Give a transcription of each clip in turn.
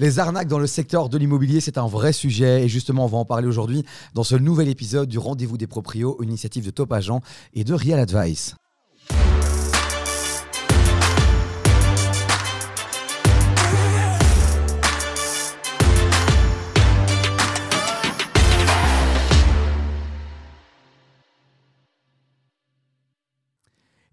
Les arnaques dans le secteur de l'immobilier, c'est un vrai sujet et justement, on va en parler aujourd'hui dans ce nouvel épisode du Rendez-vous des proprios, une initiative de Top Agent et de Real Advice.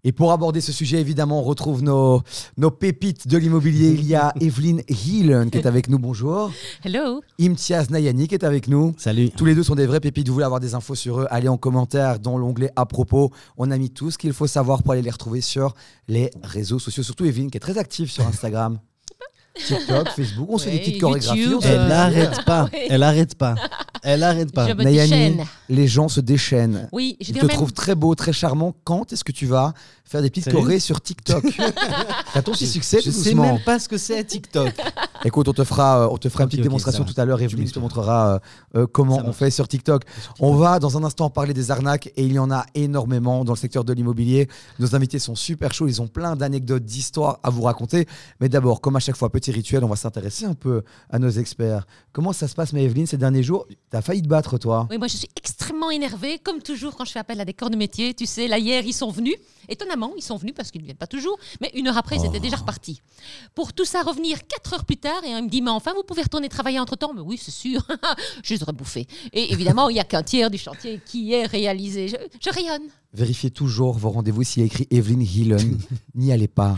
Et pour aborder ce sujet, évidemment, on retrouve nos, nos pépites de l'immobilier. Il y a Evelyne Hillen qui est avec nous. Bonjour. Hello. Imtiaz Nayani qui est avec nous. Salut. Tous les deux sont des vrais pépites. Vous voulez avoir des infos sur eux Allez en commentaire dans l'onglet à propos. On a mis tout ce qu'il faut savoir pour aller les retrouver sur les réseaux sociaux. Surtout Evelyne qui est très active sur Instagram. TikTok, Facebook, on se fait des Ouais, petites chorégraphies. Elle Euh, n'arrête pas. ouais. Elle arrête pas. Elle arrête pas. Je me Nayani, déchaîne. les gens se déchaînent. Oui, je Ils dirais te même. trouvent très beau, très charmant. Quand est-ce que tu vas faire des petites chorés sur TikTok T'as ton petit succès Je tout sais doucement. même pas ce que c'est TikTok. Écoute, on te fera, euh, on te fera une Ok, petite ok, démonstration ça va. tout à l'heure. Evelyne Je te montrera euh, euh, comment Ça on marche. fait sur TikTok. On va dans un instant parler des arnaques et il y en a énormément dans le secteur de l'immobilier. Nos invités sont super chauds, ils ont plein d'anecdotes, d'histoires à vous raconter. Mais d'abord, comme à chaque fois, petit rituel, on va s'intéresser un peu à nos experts. Comment ça se passe, mais Evelyne, ces derniers jours? T'as failli te battre, toi. Oui, moi je suis extrêmement énervée, comme toujours quand je fais appel à des corps de métier. Tu sais, là hier ils sont venus. Étonnamment, ils sont venus parce qu'ils ne viennent pas toujours. Mais une heure après, ils étaient déjà repartis. Pour tout ça revenir quatre heures plus tard et il me dit mais enfin vous pouvez retourner travailler entre temps. Mais oui, c'est sûr. je les aurais bouffés. Et évidemment, il n'y a qu'un tiers du chantier qui est réalisé. Je, je rayonne. Vérifiez toujours vos rendez-vous s'il y a écrit Evelyne Hillen. N'y allez pas.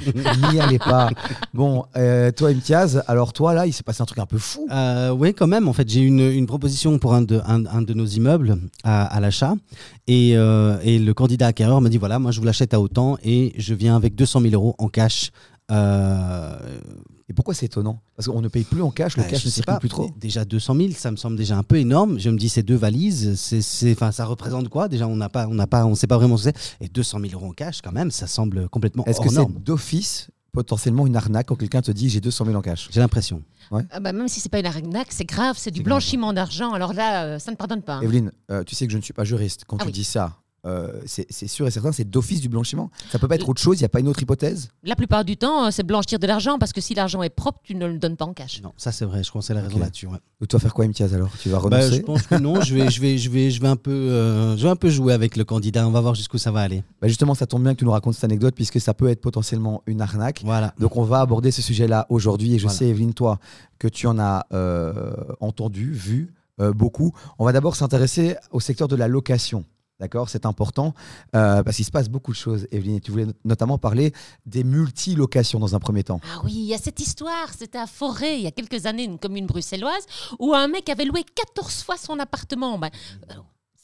N'y allez pas. Bon, euh, toi, Imtiaz, alors toi, là, il s'est passé un truc un peu fou. Euh, oui, quand même. En fait, j'ai une, une proposition pour un de, un, un de nos immeubles à, à l'achat. Et, euh, et le candidat acquéreur m'a dit voilà, moi, je vous l'achète à autant et je viens avec 200 000 euros en cash. Euh, Et pourquoi c'est étonnant? Parce qu'on ne paye plus en cash, le bah, cash ne circule pas, plus trop. Déjà 200 000, ça me semble déjà un peu énorme. Je me dis, ces deux valises, c'est, c'est, enfin, ça représente quoi? Déjà, on n'a pas, on n'a pas, on sait pas vraiment ce que c'est. Et 200 000 euros en cash, quand même, ça semble complètement Est-ce que c'est d'office potentiellement une arnaque quand quelqu'un te dit j'ai 200 000 en cash J'ai l'impression. Ah bah, même si c'est pas une arnaque, c'est grave, c'est du blanchiment d'argent. Alors là, euh, ça ne pardonne pas. hein. Evelyne, euh, tu sais que je ne suis pas juriste. Quand Ah tu oui. dis ça, euh, c'est c'est sûr et certain, c'est d'office du blanchiment. Ça peut pas être autre chose, il n'y a pas une autre hypothèse? La plupart du temps, euh, c'est blanchir de l'argent parce que si l'argent est propre, tu ne le donnes pas en cash. Non, ça c'est vrai. Je conseille la raison là-dessus. ouais. Tu vas faire quoi, Imtiaz alors? Tu vas Bah, renoncer je pense que non. je vais, je vais, je vais, je vais un peu, euh, je vais un peu jouer avec le candidat. On va voir jusqu'où ça va aller. Bah, Justement, ça tombe bien que tu nous racontes cette anecdote puisque ça peut être potentiellement une arnaque. Voilà. Donc on va aborder ce sujet-là aujourd'hui et je Voilà. sais, Evelyne, toi, que tu en as euh, entendu, vu euh, beaucoup. On va d'abord s'intéresser au secteur de la location. D'accord, c'est important euh, parce qu'il se passe beaucoup de choses, Evelyne. Et tu voulais not- notamment parler des multi-locations dans un premier temps. Ah oui, il y a cette histoire, c'était à Forêt, il y a quelques années, une commune bruxelloise, où un mec avait loué 14 fois son appartement. Ben, euh,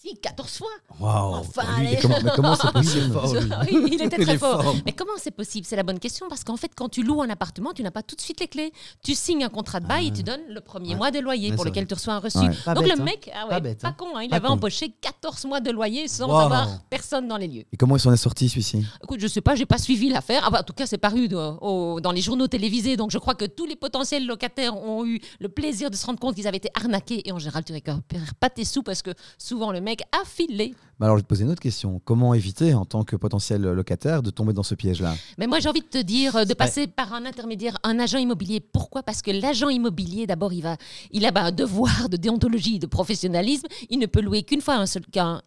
si, 14 fois Waouh. Enfin, Lui, mais allez. comment, mais comment c'est possible fort, lui. Oui, il était Il très fort. fort. Mais comment c'est possible C'est la bonne question parce qu'en fait, quand tu loues un appartement, tu n'as pas tout de suite les clés. Tu signes un contrat de bail et tu donnes le premier Ouais. mois de loyer pour lequel tu reçois un reçu. Ouais. Donc bête, le hein. mec, ah ouais, Pas bête, hein. con, hein, il Pas avait con. embauché 14 mois de loyer sans Wow. avoir personne dans les lieux. Et comment il s'en est sorti celui-ci Écoute, je sais pas, j'ai pas suivi l'affaire. Ah bah, en tout cas, c'est paru de- au- dans les journaux télévisés, donc je crois que tous les potentiels locataires ont eu le plaisir de se rendre compte qu'ils avaient été arnaqués. Et en général, tu récupères pas tes sous parce que souvent le mec a filé. Bah Alors je vais te poser une autre question. Comment éviter, en tant que potentiel locataire, de tomber dans ce piège-là? Mais moi, j'ai envie de te dire euh, de passer par un intermédiaire, un agent immobilier. Pourquoi? Parce que l'agent immobilier, d'abord, il va, il a bah, un devoir de déontologie, de professionnalisme. Il ne peut louer qu'une fois un seul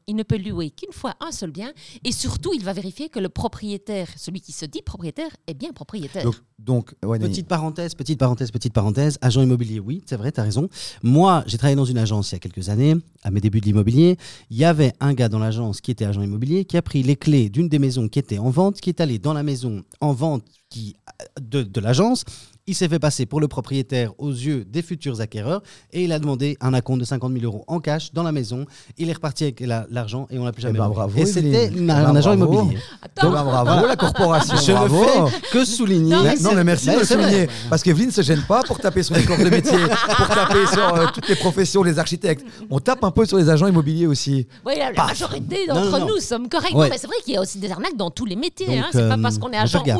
il ne peut louer qu'une fois un seul bien, et surtout, il va vérifier que le propriétaire, celui qui se dit propriétaire, est bien propriétaire. Donc, donc ouais. Petite parenthèse, petite parenthèse, petite parenthèse. Agent immobilier, oui, c'est vrai, tu as raison. Moi, j'ai travaillé dans une agence il y a quelques années, à mes débuts de l'immobilier. Il y avait un gars dans l'agence qui était agent immobilier qui a pris les clés d'une des maisons qui était en vente, qui est allé dans la maison en vente qui, de, de l'agence. Il s'est fait passer pour le propriétaire aux yeux des futurs acquéreurs et il a demandé un acompte de 50 000 euros en cash dans la maison. Il est reparti avec la- l'argent et on l'a plus Eh jamais ben, revu. bravo, Et c'était Evelyne. un, Eh ben, un agent bravo. immobilier. Attends, Donc, bah, bravo la corporation. Je bravo. ne fais que souligner. Non, mais non, mais merci de le c'est vrai. souligner. Parce qu'Evelyne se gêne pas pour taper sur les corps de métier, pour taper sur euh, toutes les professions, les architectes. On tape un peu sur les agents immobiliers aussi. La, la Paf. majorité Non, d'entre non, non. nous sommes corrects. Ouais. Mais c'est vrai qu'il y a aussi des arnaques dans tous les métiers. Donc, hein. C'est pas euh, parce qu'on est agent ou gaffe.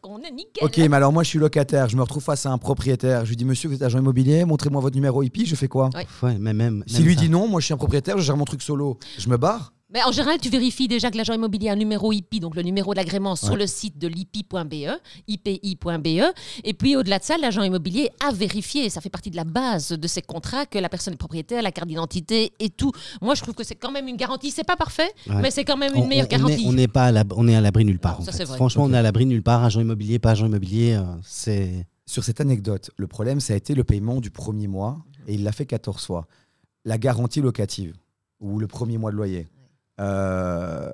Qu'on est nickel. Ok, mais alors moi je suis locataire, je me retrouve face à un propriétaire. Je lui dis Monsieur, vous êtes agent immobilier, montrez-moi votre numéro IP, je fais quoi Ouais. Ouais, mais même. S'il même lui ça. dit non, moi je suis un propriétaire, je gère mon truc solo, je me barre. Mais en général, tu vérifies déjà que l'agent immobilier a un numéro IP, donc le numéro d'agrément sur Ouais. le site de l'IPI.be, IPI.be. Et puis au-delà de ça, l'agent immobilier a vérifié, ça fait partie de la base de ces contrats, que la personne est propriétaire, la carte d'identité et tout. Moi, je trouve que c'est quand même une garantie. C'est pas parfait, Ouais. mais c'est quand même On- une meilleure on- est- garantie. On n'est pas à on est à l'abri nulle part. Non, en fait. Franchement, on est à l'abri nulle part. Agent immobilier, pas agent immobilier, euh, c'est. Sur cette anecdote, le problème, ça a été le paiement du premier mois, et il l'a fait 14 fois. La garantie locative, ou le premier mois de loyer. Euh,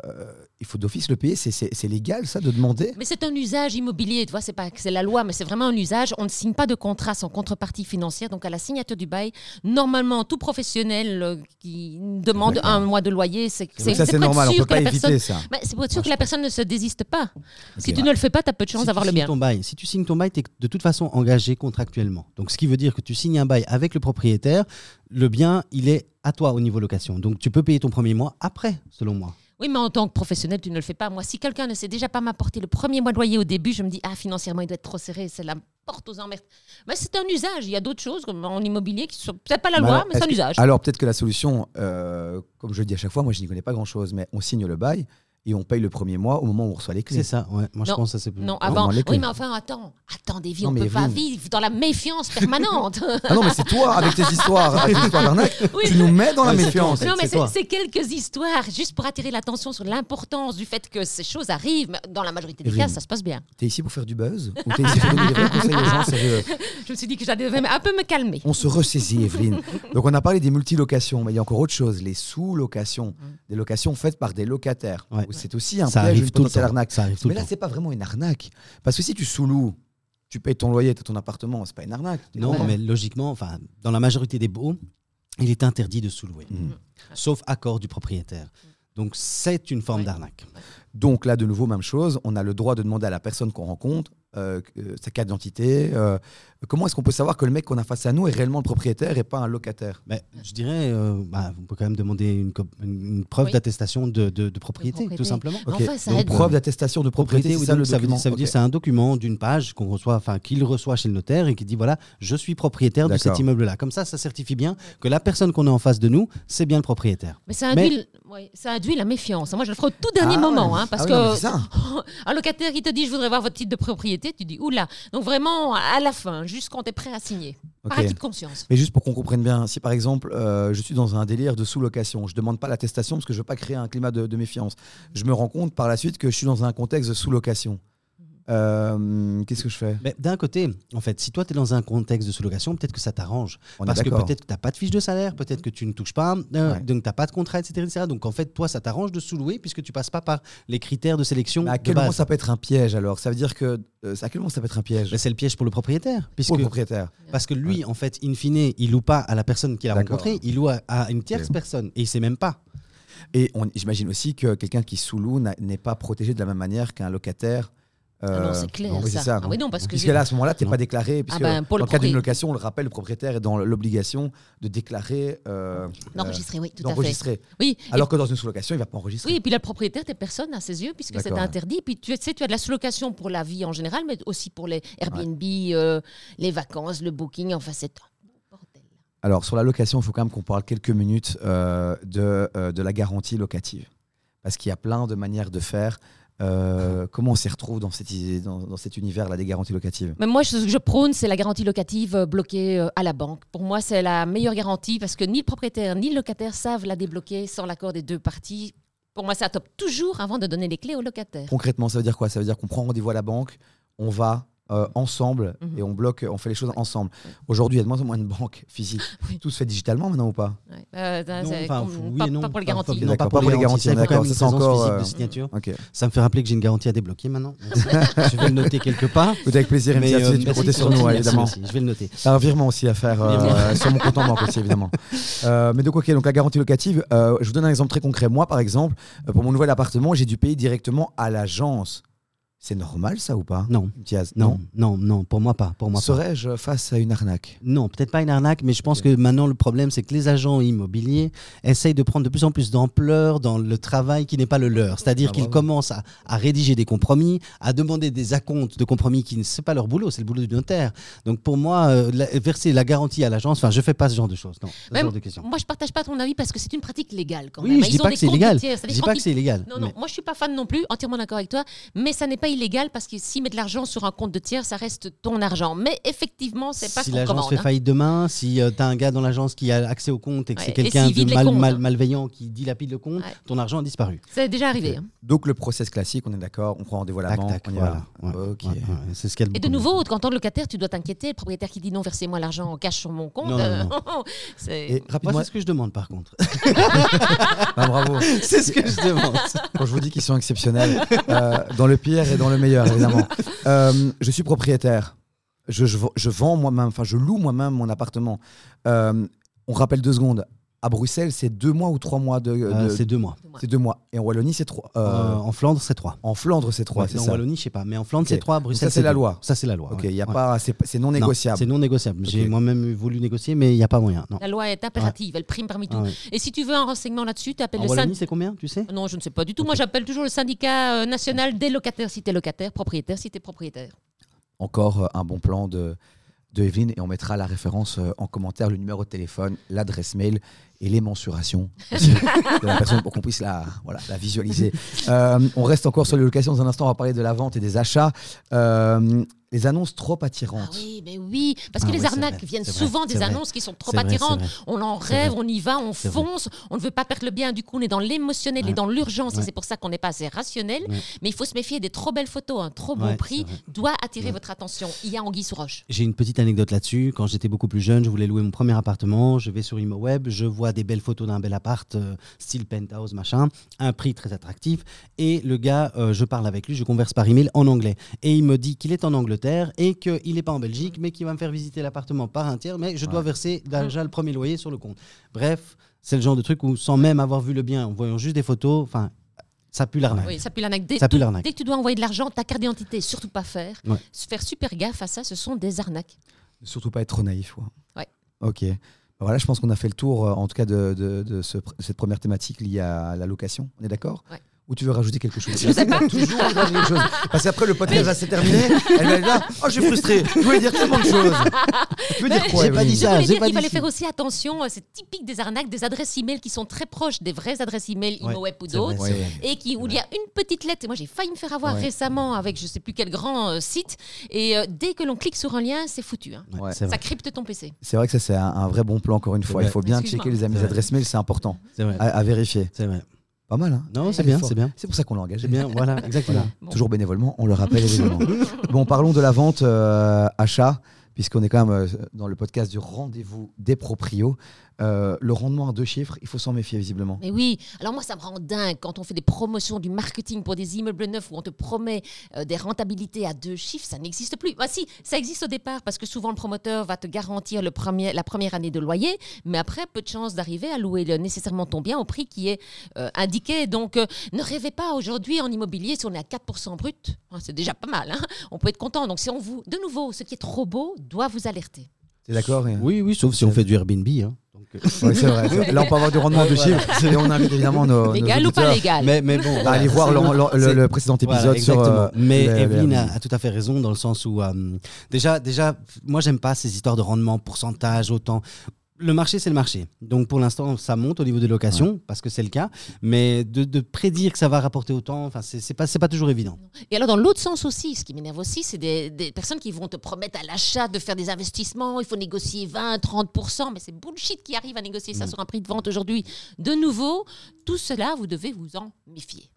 il faut d'office le payer, c'est- légal ça de demander? Mais c'est un usage immobilier, tu vois, c'est pas c'est la loi, mais c'est vraiment un usage. On ne signe pas de contrat sans contrepartie financière. Donc à la signature du bail, normalement, tout professionnel euh, qui demande un mois de loyer, c'est ça c'est normal, on peut pas éviter personne- ça. C'est pour être sûr que la personne ne se désiste pas. si tu ne le fais pas, tu as peu de chance Si d'avoir le bien. ton bail, si tu signes ton bail, tu es de toute façon engagé contractuellement. Donc, ce qui veut dire que tu signes un bail avec le propriétaire, le bien, il est à toi au niveau location. Donc, tu peux payer ton premier mois après, selon moi. Oui, mais en tant que professionnel, tu ne le fais pas. Moi, si quelqu'un ne sait déjà pas m'apporter le premier mois de loyer au début, je me dis, ah, financièrement, il doit être trop serré, c'est la porte aux emmerdes. Mais c'est un usage. Il y a d'autres choses, comme en immobilier, qui sont peut-être pas la Mais loi, mais c'est un que- usage. Alors peut-être que la solution, euh, comme je le dis à chaque fois, moi je n'y connais pas grand-chose, mais on signe le bail et on paye le premier mois au moment où on reçoit les clés. C'est ça, ouais. Moi, je pense que ça, c'est plus. Non, avant. on les clés. Oui, mais enfin, attends. Attends, Davy, Non, on peut pas vivre dans la méfiance permanente. Ah non mais c'est toi avec tes histoires, avec tes histoires d'arnaque, Oui. tu nous mets dans la méfiance. Non, mais c'est quelques histoires, juste pour attirer l'attention sur l'importance du fait que ces choses arrivent. Mais dans la majorité des Evelyne. cas, ça se passe bien. T'es ici pour faire du buzz ou t'es ici pour donner des vrais conseils aux gens sérieux? Je me suis dit que j'allais un peu me calmer. On se ressaisit, Evelyne. Donc, on a parlé des multilocations, mais il y a encore autre chose, les sous-locations. Des locations faites par des locataires. Ouais. C'est aussi un ça piège, arrive une tout le potentielle temps. arnaque. Ça arrive tout Mais le là, temps. c'est pas vraiment une arnaque. Parce que si tu sous-loues, tu payes ton loyer, tu ton appartement, c'est pas une arnaque. Non, mais logiquement, enfin, dans la majorité des baux, il est interdit de sous-louer, Mhm. sauf accord du propriétaire. Donc, c'est une forme Ouais. d'arnaque. Donc là, de nouveau, même chose. On a le droit de demander à la personne qu'on rencontre euh, euh, sa carte d'identité. euh, comment est-ce qu'on peut savoir que le mec qu'on a face à nous est réellement le propriétaire et pas un locataire Mais je dirais, euh, bah, on peut quand même demander une, preuve Oui. d'attestation de, de- de propriété, propriété. tout simplement. Mais Ok. Enfin, ça Donc, aide. preuve d'attestation de propriété, ça le donc ça veut, document dire- ça veut dire Ok. c'est un document d'une page qu'on reçoit, enfin qu'il reçoit chez le notaire et qui dit voilà, je suis propriétaire de cet immeuble-là. Comme ça, ça certifie bien que la personne qu'on a en face de nous, c'est bien le propriétaire. Mais ça induit, ouais, ça induit la méfiance. Moi, je le ferai au tout dernier Ah moment. ouais. hein, parce Ah oui, que un locataire qui te dit je voudrais voir votre titre de propriété, tu dis oula. Donc vraiment à la fin, juste quand tu es prêt à signer. Par acquis de conscience. Mais juste pour qu'on comprenne bien, si par exemple euh, je suis dans un délire de sous-location, je demande pas l'attestation parce que je veux pas créer un climat de, de méfiance. Je me rends compte par la suite que je suis dans un contexte de sous-location. Euh, Qu'est-ce que je fais? Mais d'un côté, en fait, si toi tu es dans un contexte de sous-location, peut-être que ça t'arrange. Parce que peut-être que tu n'as pas de fiche de salaire, peut-être que tu ne touches pas, euh, Ouais. donc tu n'as pas de contrat, etc., etc. Donc en fait, toi, ça t'arrange de sous-louer puisque tu passes pas par les critères de sélection. Mais à quel moment ça peut être un piège alors? Ça veut dire que euh, à quel moment ça peut être un piège? Mais c'est le piège pour le propriétaire. Puisque, pour le propriétaire Parce que lui, en fait, in fine, il loue pas à la personne qu'il a rencontrée, il loue à, à une tierce personne et il sait même pas. Et on- j'imagine aussi que quelqu'un qui sous-loue n'est pas protégé de la même manière qu'un locataire. Ah non, euh, c'est clair, oui, ça. Ah oui, non, parce que Puisque là, à ce moment-là, tu n'es pas déclaré. Puisque ben, le dans le cas d'une location, on le rappelle, le propriétaire est dans l'obligation de déclarer. euh, D'enregistrer, oui, tout à fait. Oui, Alors que dans une sous-location, il ne va pas enregistrer. oui, et puis là, le propriétaire, t'es personne à ses yeux, puisque c'est interdit. Puis tu sais, tu as de la sous-location pour la vie en général, mais aussi pour les Airbnb, euh, les vacances, le booking. Enfin, c'est un bordel. Alors, sur la location, il faut quand même qu'on parle quelques minutes euh, de, de la garantie locative. Parce qu'il y a plein de manières de faire. Euh, comment on s'y retrouve dans, cette, dans cet univers-là des garanties locatives? Mais moi, ce que je prône, c'est la garantie locative euh, bloquée euh, à la banque. Pour moi, c'est la meilleure garantie parce que ni le propriétaire ni le locataire savent la débloquer sans l'accord des deux parties. Pour moi, ça top toujours avant de donner les clés au locataire. Concrètement, ça veut dire quoi? Ça veut dire qu'on prend rendez-vous à la banque, on va euh, ensemble Mhm. et on bloque, on fait les choses ensemble. Aujourd'hui, il y a de moins en moins de banques physiques. Oui. Tout se fait digitalement maintenant ou pas? Ouais. Euh, Non, comme- oui pas, non. pas pour les garanties. non, D'accord, pas pour les garanties, d'accord, une c'est encore, euh, de signature. Ok. Ça me fait rappeler que j'ai une garantie à débloquer maintenant. je vais le noter quelque part. Avec plaisir, Mais, euh, tu compter sur nous, évidemment. Je vais le noter. T'as un virement aussi à faire sur mon compte en banque aussi, évidemment. Mais donc, ok, donc la garantie locative, je vous donne un exemple très concret. Moi, par exemple, pour mon nouvel appartement, j'ai dû payer directement à l'agence. C'est normal ça ou pas? Non. Diaz Non, non, non, pour moi pas. Pour moi pas. Serais-je face à une arnaque? Non, peut-être pas une arnaque, mais je pense que maintenant le problème, c'est que les agents immobiliers essayent de prendre de plus en plus d'ampleur dans le travail qui n'est pas le leur. C'est-à-dire Ah, qu'ils bravo. commencent à, à rédiger des compromis, à demander des acomptes de compromis qui ne c'est pas leur boulot, c'est le boulot du notaire. Donc pour moi, euh, la- verser la garantie à l'agence, enfin, je fais pas ce genre de choses. Non, ce Même- genre de questions. Moi, je partage pas ton avis parce que c'est une pratique légale quand Oui, même. je Ils dis ont pas que c'est tiers. Je dis pas que c'est illégal. Non, non, mais- moi je suis pas fan non plus, entièrement d'accord avec toi, mais ça n'est pas illégal parce que s'ils mettent de l'argent sur un compte de tiers, ça reste ton argent. Mais effectivement, c'est pas si ce qu'on l'agence fait hein. faillite demain, si tu as un gars dans l'agence qui a accès au compte et que Ouais, c'est quelqu'un de mal- comptes, mal- hein. malveillant qui dilapide le compte, Ouais. ton argent a disparu. C'est déjà arrivé. hein. Donc le process classique, on est d'accord, on prend rendez-vous à la Tac, banque, tac, on y voilà. va. Ouais, Ok. ouais, ouais, c'est ce Et de nouveau, quand on est locataire, tu dois t'inquiéter. Le propriétaire qui dit non, versez-moi l'argent en cash sur mon compte. Non, non, euh, non. c'est- rapidement, ce que je demande par contre. Ah, bravo. c'est ce que je demande. Quand je vous dis qu'ils sont exceptionnels, euh, dans le pire dans le meilleur, évidemment. Euh, je suis propriétaire. Je, je, je vends moi-même, enfin, je loue moi-même mon appartement. Euh, on rappelle deux secondes. À Bruxelles, c'est deux mois ou trois mois de. Euh, de- c'est deux mois. c'est deux mois. Et en Wallonie, c'est trois. Euh, Euh, en Flandre, c'est trois. en Flandre, c'est trois. Ouais, en ça. Wallonie, je sais pas. Mais en Flandre, c'est trois. À Bruxelles, ça, c'est la deux. loi. Ça, c'est la loi. Ok, ouais. il y a Ouais. pas, c'est non négociable. C'est non négociable. J'ai moi-même voulu négocier, mais il n'y a pas moyen. Non. La loi est impérative, elle prime parmi tout. Ah ouais. Et si tu veux un renseignement là-dessus, tu appelles En le Wallonie, syndicat. c'est combien, tu sais? Non, je ne sais pas du tout. Moi, j'appelle toujours le syndicat national des locataires si tu es locataire, propriétaire si tu es propriétaire. Encore un bon plan de, de Evelyne et on mettra la référence euh, en commentaire, le numéro de téléphone, l'adresse mail et les mensurations de la personne pour qu'on puisse la, voilà, la visualiser. Euh, on reste encore sur les locations dans un instant, on va parler de la vente et des achats. Euh, les annonces trop Ah attirantes. oui, mais oui, parce Ah que les ouais, c'est arnaques viennent vrai, souvent des vrai. annonces qui sont trop attirantes. vrai. On en rêve, on y va, on fonce, on ne veut pas perdre le bien, du coup on est dans l'émotionnel et Ouais. dans l'urgence et c'est pour ça qu'on n'est pas assez rationnel. Ouais. Mais il faut se méfier des trop belles photos, un trop bon prix doit attirer votre attention. Il y a Anguille sous roche. J'ai une petite anecdote là-dessus. Quand j'étais beaucoup plus jeune, je voulais louer mon premier appartement. Je vais sur ImoWeb, je vois des belles photos d'un bel appart, euh, style penthouse, machin, un prix très attractif. Et le gars, euh, je parle avec lui, je converse par email en anglais. Et il me dit qu'il est en Angleterre et qu'il n'est pas en Belgique, mais qu'il va me faire visiter l'appartement par un tiers, mais je dois Ouais. verser déjà le premier loyer sur le compte. Bref, c'est le genre de truc où, sans même avoir vu le bien, en voyant juste des photos, enfin, ça pue l'arnaque. Oui, ça pue l'arnaque. Dès, Ça pue tout- l'arnaque. dès que tu dois envoyer de l'argent, ta carte d'identité, surtout pas faire. Ouais. Se Faire super gaffe à ça, ce sont des arnaques. Surtout pas être trop naïf. Ouais. Ok. Bah Voilà, je pense qu'on a fait le tour, euh, en tout cas, de, de- de ce- de cette première thématique liée à la location. On est d'accord? Ouais. Ou tu veux rajouter quelque chose Je sais pas, toujours quelque chose. Parce qu'après, le podcast va se terminer. Elle va être là. Oh, je suis frustré. Je voulais dire tellement de choses. Tu veux dire quoi j'ai pas dit Je voulais j'ai dire qu'il fallait faire aussi attention, euh, c'est typique des arnaques, des adresses email qui sont très proches des vraies adresses email Ouais, ImoWeb ou d'autres. Et qui, où il y a une petite lettre. Et Moi, j'ai failli me faire avoir Ouais. récemment avec je sais plus quel grand euh, site. Et euh, dès que l'on clique sur un lien, c'est foutu. hein. Ça crypte ton PC. C'est vrai que ça, c'est un, un vrai bon plan, encore une fois. Il faut bien checker les amis adresses mail, c'est important C'est vrai. à, à vérifier. C'est vrai. Pas mal, hein Non, c'est bien, c'est bien. C'est pour ça qu'on l'a engagé. C'est bien, voilà, exactement. Voilà. Bon. Toujours bénévolement, on le rappelle évidemment. bon, parlons de la vente euh, achat, puisqu'on est quand même euh, dans le podcast du rendez-vous des proprios. Euh, le rendement à deux chiffres, il faut s'en méfier visiblement. Mais oui, alors moi ça me rend dingue quand on fait des promotions du marketing pour des immeubles neufs où on te promet euh, des rentabilités à deux chiffres, ça n'existe plus. Bah si, ça existe au départ parce que souvent le promoteur va te garantir le premier, la première année de loyer, mais après peu de chances d'arriver à louer le- nécessairement ton bien au prix qui est euh, indiqué. Donc euh, ne rêvez pas aujourd'hui en immobilier si on est à 4% brut, hein, c'est déjà pas mal, hein, on peut être content. Donc si on vous, de nouveau, ce qui est trop beau doit vous alerter. T'es d'accord et- Oui, oui, sauf si on fait du Airbnb. Hein. Donc, Ouais, c'est vrai. c'est vrai. Là, on peut avoir du rendement Voilà. chiffres et on invite évidemment nos, nos Légal ou pas auditeurs légal mais, mais bon, à voilà, aller voir c'est- le, le- le- c'est- le précédent épisode Voilà, sur. exactement. euh, Mais Evelyne a tout à fait raison dans le sens où euh, déjà, déjà, moi j'aime pas ces histoires de rendement, pourcentage, autant. Le marché, c'est le marché. Donc pour l'instant, ça monte au niveau des locations parce que c'est le cas. Mais de, de prédire que ça va rapporter autant, enfin, c'est pas, toujours évident. Et alors, dans l'autre sens aussi, ce qui m'énerve aussi, c'est des, des personnes qui vont te promettre à l'achat de faire des investissements, il faut négocier 20, 30%, mais c'est bullshit qui arrive à négocier ça sur un prix de vente aujourd'hui. De nouveau, tout cela, vous devez vous en méfier.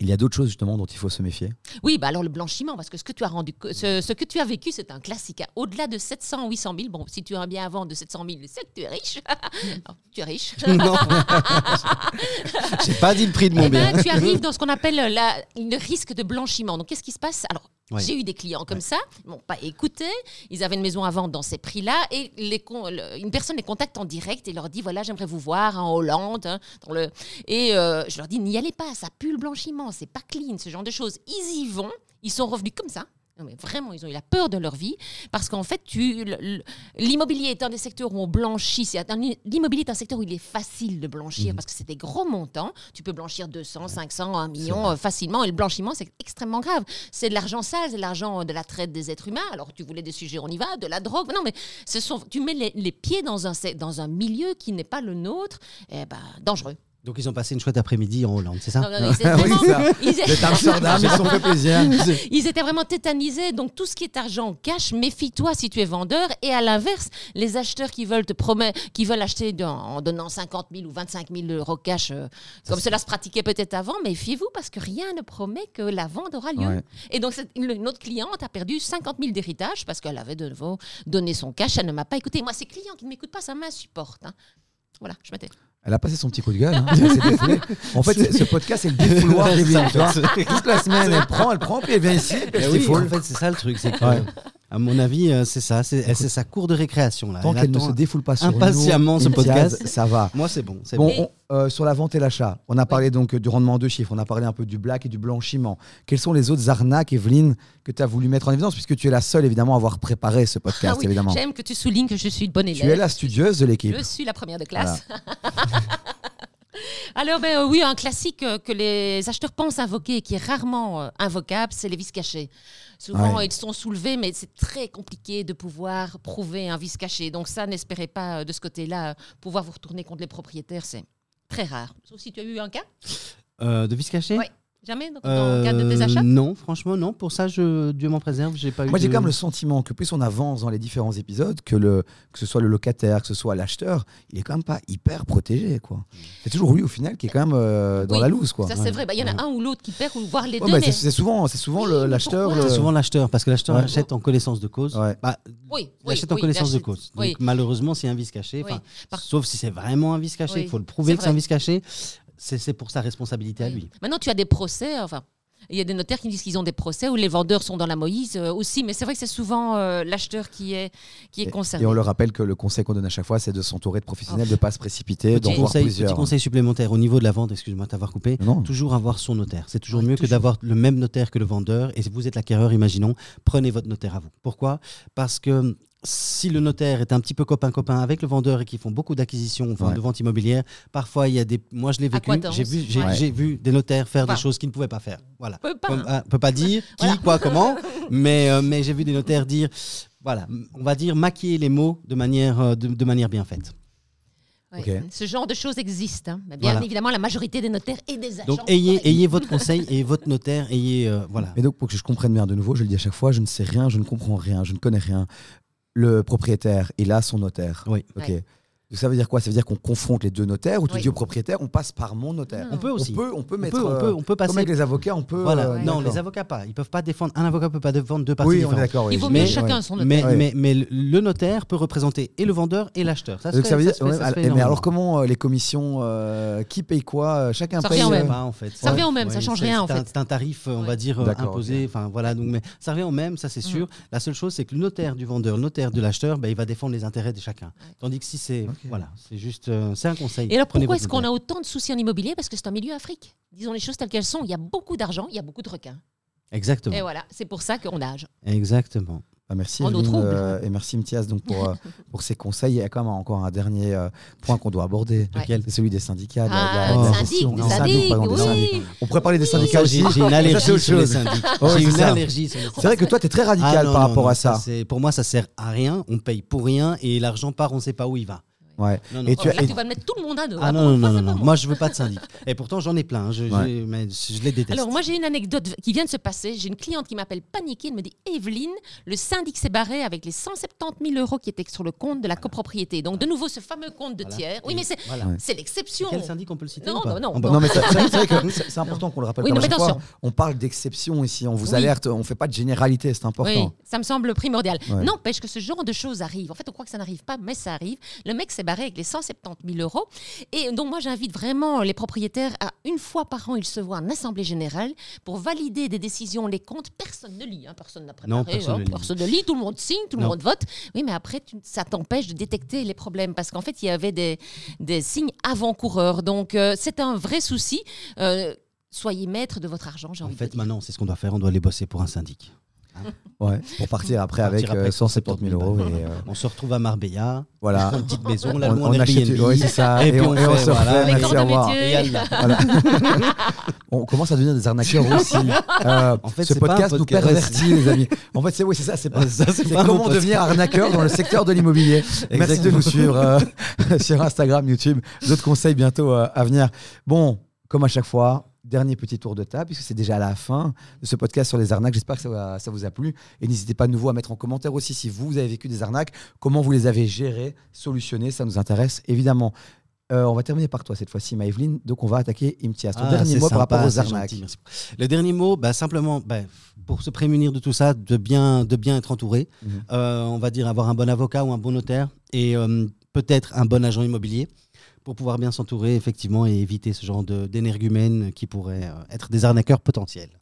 Il y a d'autres choses justement dont il faut se méfier. Oui, bah alors le blanchiment, parce que ce que tu as rendu, ce, ce que tu as vécu, c'est un classique. hein. Au-delà de 700, 800 000, bon, si tu as un bien à vendre de 700 000, c'est que tu es riche. Non, tu es riche. non, j'ai pas dit le prix de mon Eh ben, bien. tu arrives dans ce qu'on appelle la- le risque de blanchiment. Donc, qu'est-ce qui se passe? Alors, J'ai eu des clients comme ça, ils m'ont pas écouté, ils avaient une maison à vendre dans ces prix-là, et les con- le- une personne les contacte en direct et leur dit voilà, j'aimerais vous voir en Hollande. hein, dans le... Et euh, je leur dis n'y allez pas, ça pue le blanchiment, c'est pas clean, ce genre de choses. Ils y vont. Ils sont revenus comme ça. Non, mais vraiment, ils ont eu la peur de leur vie parce qu'en fait, l'immobilier est un des secteurs où on blanchit. L'immobilier est un secteur où il est facile de blanchir parce que c'est des gros montants. Tu peux blanchir 200, 500, 1 million euh, facilement. Et le blanchiment, c'est extrêmement grave. C'est de l'argent sale, c'est de l'argent de la traite des êtres humains. Alors, tu voulais des sujets, on y va, de la drogue. Non, mais ce sont, tu mets les, les pieds dans un, dans un milieu qui n'est pas le nôtre, eh ben, dangereux. Donc ils ont passé une chouette après-midi en Hollande, c'est ça Non, non, non, ils étaient Oui, vraiment- ça. ils- Les Amsterdam, ils se sont fait plaisir. Ils étaient vraiment tétanisés. Donc, tout ce qui est argent cash, méfie-toi si tu es vendeur. Et à l'inverse, les acheteurs qui veulent te promettre, qui veulent acheter en donnant 50 000 ou 25 000 euros cash, euh, comme cela se pratiquait peut-être avant, méfiez-vous parce que rien ne promet que la vente aura lieu. Ouais. Et donc, notre cliente a perdu 50 000 d'héritage parce qu'elle avait de nouveau donné son cash. Elle ne m'a pas écouté. Moi, ces clients qui ne m'écoutent pas, ça m'insupporte. hein. Voilà, je m'étais. Elle a passé son petit coup de gueule. hein. En fait, ce podcast, c'est le défouloir c'est- Toute la semaine, elle prend, elle prend, puis elle vient ici, puis elle se oui, défoule. en fait, c'est ça le truc, c'est que, Ouais. À mon avis, euh, c'est ça, c'est c'est sa cour de récréation là. Tant Elle qu'elle ne attend- se défoule pas sur impatiemment nous, ce podcast. ça va. Moi, c'est bon, c'est Bon, bon. on- euh, sur la vente et l'achat, on a parlé donc euh, du rendement en deux chiffres, on a parlé un peu du black et du blanchiment. Quelles sont les autres arnaques, Evelyne, que tu as voulu mettre en évidence, puisque tu es la seule, évidemment, à avoir préparé ce podcast, Ah oui, évidemment. J'aime que tu soulignes que je suis de bonne élève. Tu es la studieuse de l'équipe. Je suis la première de classe. Alors, ben, euh, oui, un classique euh, que les acheteurs pensent invoquer et qui est rarement euh, invocable, c'est les vices cachés. Souvent, Ouais. ils sont soulevés, mais c'est très compliqué de pouvoir prouver un vice caché. Donc ça, n'espérez pas de ce côté-là pouvoir vous retourner contre les propriétaires, c'est très rare. Sauf si tu as eu un cas de vis caché? Ouais. Jamais dans, dans le cadre de tes Euh, achats? Non, franchement, non. Pour ça, je, Dieu m'en préserve, j'ai pas eu. Moi, j'ai de- quand même le sentiment que plus on avance dans les différents épisodes, que, le, que ce soit le locataire, que ce soit l'acheteur, il est quand même pas hyper protégé. quoi. C'est toujours lui, au final, qui est quand même euh, dans Oui, la loose. Quoi. Ça, c'est vrai. Bah, Il y en a un ou l'autre qui perd, ou voire les Ouais, deux. mais mais- c'est souvent, Oui, l'acheteur. le- C'est souvent l'acheteur, parce que l'acheteur Ouais. achète en connaissance de cause. Ouais. Bah, Oui, il oui, achète en connaissance de cause. Donc Oui. malheureusement, c'est un vice caché. Par- Sauf si c'est vraiment un vice caché, il faut le prouver que c'est un vice caché. C'est pour sa responsabilité à lui. Maintenant, tu as des procès, enfin. Il y a des notaires qui disent qu'ils ont des procès où les vendeurs sont dans la Moïse euh, aussi, mais c'est vrai que c'est souvent euh, l'acheteur qui est, qui est Et, concerné. et on le rappelle que le conseil qu'on donne à chaque fois, c'est de s'entourer de professionnels, de ne pas se précipiter, d'en Petit voir conseil, plusieurs. petit conseil supplémentaire au niveau de la vente, excuse-moi de t'avoir coupé. Non. Toujours avoir son notaire. C'est toujours Oui, mieux que d'avoir le même notaire que le vendeur. Et si vous êtes l'acquéreur, imaginons, prenez votre notaire à vous. Pourquoi? Parce que si le notaire est un petit peu copain-copain avec le vendeur et qu'ils font beaucoup d'acquisitions, enfin Ouais. de vente immobilière, parfois il y a des. Moi je l'ai vécu, j'ai vu, j'ai Ouais. j'ai vu des notaires faire Enfin. des choses qu'ils ne pouvaient pas faire. Voilà. Peut pas. Comme- ah, peut pas dire qui, Voilà. quoi, comment, mais, euh, mais j'ai vu des notaires dire, voilà, on va dire maquiller les mots de manière, euh, de, de manière bien faite. Ouais. Ok. Ce genre de choses existe. hein. Bien Voilà. évidemment, la majorité des notaires et des agents. Donc ayez, ayez votre conseil et votre notaire, ayez, euh, voilà. Mais donc, pour que je comprenne bien de nouveau, je le dis à chaque fois, je ne sais rien, je ne comprends rien, je ne connais rien. Le propriétaire, il a son notaire. Oui. Ok. Ouais. Donc, ça veut dire quoi? Ça veut dire qu'on confronte les deux notaires ou tu Oui. dis au propriétaire, on passe par mon notaire. Non. On peut aussi. On peut, on peut On mettre. peut, on euh, peut, on peut Comme passer. avec les avocats, on peut. Voilà. euh, non, les avocats pas. Ils peuvent pas défendre. Un avocat peut pas défendre deux parties Oui, on est différentes. d'accord. oui. Il vaut Mais- mieux chacun son notaire. Mais, Ouais. mais, mais le notaire peut représenter et le vendeur et l'acheteur. Ça, se Donc fait- ça veut dire, se fait- ouais, ça se fait mais alors comment euh, les commissions, euh, qui paye quoi Chacun Ça paye. revient au même. Pas, en fait. Ça revient au même, ça change rien, en fait. C'est un tarif, on va dire, imposé. Enfin voilà, donc mais ça revient au même, ça c'est sûr. La seule chose, c'est que le notaire du vendeur, le notaire de l'acheteur, ben, il va défendre les intérêts de chacun. Tandis que si c'est, Voilà, c'est juste, euh, c'est un conseil. Et alors pourquoi est-ce qu'on a autant de soucis en immobilier? Parce que c'est un milieu Afrique. Disons les choses telles qu'elles sont. Il y a beaucoup d'argent, il y a beaucoup de requins. Exactement. Et voilà, c'est pour ça qu'on nage. Exactement. Ah, merci En eau Evelyne, trouble. euh, et merci Mtias donc pour, euh, pour ces conseils. Il y a quand même encore un dernier euh, point qu'on doit aborder. Ouais. Lequel? C'est celui des syndicats. la- la- Ah, la Oh, des syndics, gestion. des Non, syndics, pardon, des syndics. oui. On pourrait parler des syndicats aussi. J'ai une allergie autre sur les syndics. J'ai c'est une ça. allergie sur les C'est vrai que toi, tu es très radical Ah, non, par non, rapport non, à ça. c'est- Pour moi, ça sert à rien. On paye pour rien et l'argent part, on ne sait pas où il va. Ouais. Non, non. Et Oh, tu as- là, et- tu vas mettre tout le monde à dos. Ah non, non, non, non, non. moi. Je veux pas de syndic. Et pourtant, j'en ai plein. Je, Ouais. mais je les déteste. Alors moi j'ai une anecdote qui vient de se passer. J'ai une cliente qui m'appelle paniquée. Elle me dit Evelyne, le syndic s'est barré avec les 170 000 euros qui étaient sur le compte de la copropriété. Donc de nouveau ce fameux compte de Voilà. tiers. Oui mais c'est voilà. L'exception. Quel syndic on peut le citer Non, non, non, On peut- Non, mais c'est c'est vrai que c'est c'est important qu'on le rappelle Oui, non, mais fois. On parle d'exception ici, on vous alerte, on fait pas de généralité, c'est important. ça me semble primordial. N'empêche que ce genre de choses arrive. En fait, on croit que ça n'arrive pas, mais ça arrive. Le mec s'est barré avec les 170 000 euros. Et donc, moi, j'invite vraiment les propriétaires à, une fois par an, ils se voient en assemblée générale pour valider des décisions, les comptes. Personne ne lit, hein, personne n'a préparé. Non, personne hein, ne lit. personne ne lit, tout le monde signe, tout le monde vote. Oui, mais après, tu- ça t'empêche de détecter les problèmes parce qu'en fait, il y avait des, des signes avant-coureurs. Donc, euh, c'est un vrai souci. Euh, soyez maître de votre argent, j'ai En envie de fait, dire. maintenant, c'est ce qu'on doit faire. On doit aller bosser pour un syndic. Ouais, pour partir après Partir avec après euh, 170 000 euros. Et, euh, On se retrouve à Marbella, voilà. une petite maison, on la On, en on achète, ouais, c'est ça. Et puis on et fait, se voilà. refait, merci, au revoir. Voilà. on commence à devenir des arnaqueurs aussi. Euh, En fait, ce c'est pas un podcast, nous pervertit, les amis. En fait, c'est oui, c'est ça. C'est pas, Ça, c'est comment devenir arnaqueur dans le secteur de l'immobilier. Merci de nous suivre euh, sur Instagram, YouTube. D'autres conseils bientôt euh, à venir. Bon, comme à chaque fois. Dernier petit tour de table, puisque c'est déjà la fin de ce podcast sur les arnaques. J'espère que ça, vous a plu. Et n'hésitez pas de nouveau à mettre en commentaire aussi si vous, vous avez vécu des arnaques, comment vous les avez gérées, solutionnées. Ça nous intéresse évidemment. Euh, on va terminer par toi cette fois-ci, Maëvelyne. Donc, on va attaquer Imtiaz. Ton Ah, dernier mot par rapport aux arnaques. gentil. Le dernier mot, bah, simplement, bah, pour se prémunir de tout ça, de bien, de bien être entouré. Mhm. Euh, on va dire avoir un bon avocat ou un bon notaire et euh, peut-être un bon agent immobilier pour pouvoir bien s'entourer effectivement et éviter ce genre d'énergumènes qui pourraient euh, être des arnaqueurs potentiels.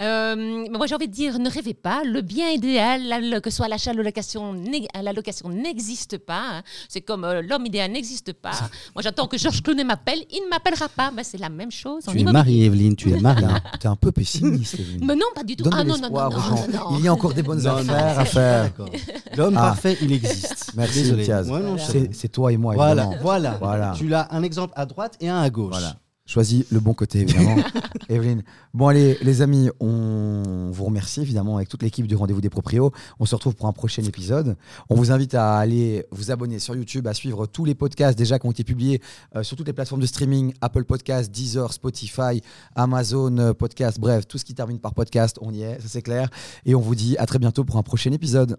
Euh, mais moi, j'ai envie de dire, ne rêvez pas. Le bien idéal, la- que ce soit l'achat, la location, neg- la location n'existe pas. hein. C'est comme euh, l'homme idéal n'existe pas. moi, j'attends que Georges Clooney m'appelle. Il ne m'appellera pas. Ben, c'est la même chose en Tu es immobilier. mariée, Evelyne, tu es T'es mariée. un, t'es un peu pessimiste, Evelyne. Mais non, pas du tout. Donne ah non, non, non, non. Il y a encore des bonnes affaires à faire. L'homme Ah. parfait, il existe. Merci, Désolé. Ouais, Voilà. C'est toi et moi, Voilà, voilà, Voilà. Tu as un exemple à droite et un à gauche. Voilà. Choisis le bon côté, évidemment. Evelyne. Bon, allez, les amis, on vous remercie, évidemment, avec toute l'équipe du Rendez-vous des Proprios. On se retrouve pour un prochain épisode. On vous invite à aller vous abonner sur YouTube, à suivre tous les podcasts déjà qui ont été publiés euh, sur toutes les plateformes de streaming Apple Podcasts, Deezer, Spotify, Amazon euh, Podcast, bref, tout ce qui termine par podcast, on y est, ça c'est clair. Et on vous dit à très bientôt pour un prochain épisode.